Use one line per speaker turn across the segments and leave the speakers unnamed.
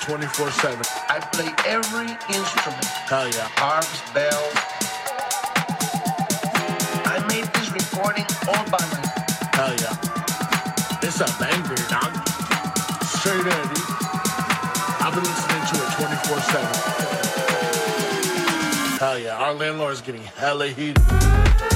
24 7.
I play every instrument.
Hell yeah.
Harps, bells. I made this recording all by myself.
Hell yeah. It's a banger, dog. Straight Eddie. I've been listening to it 24 7. Hell yeah. Our landlord is getting hella heated.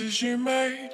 As you made.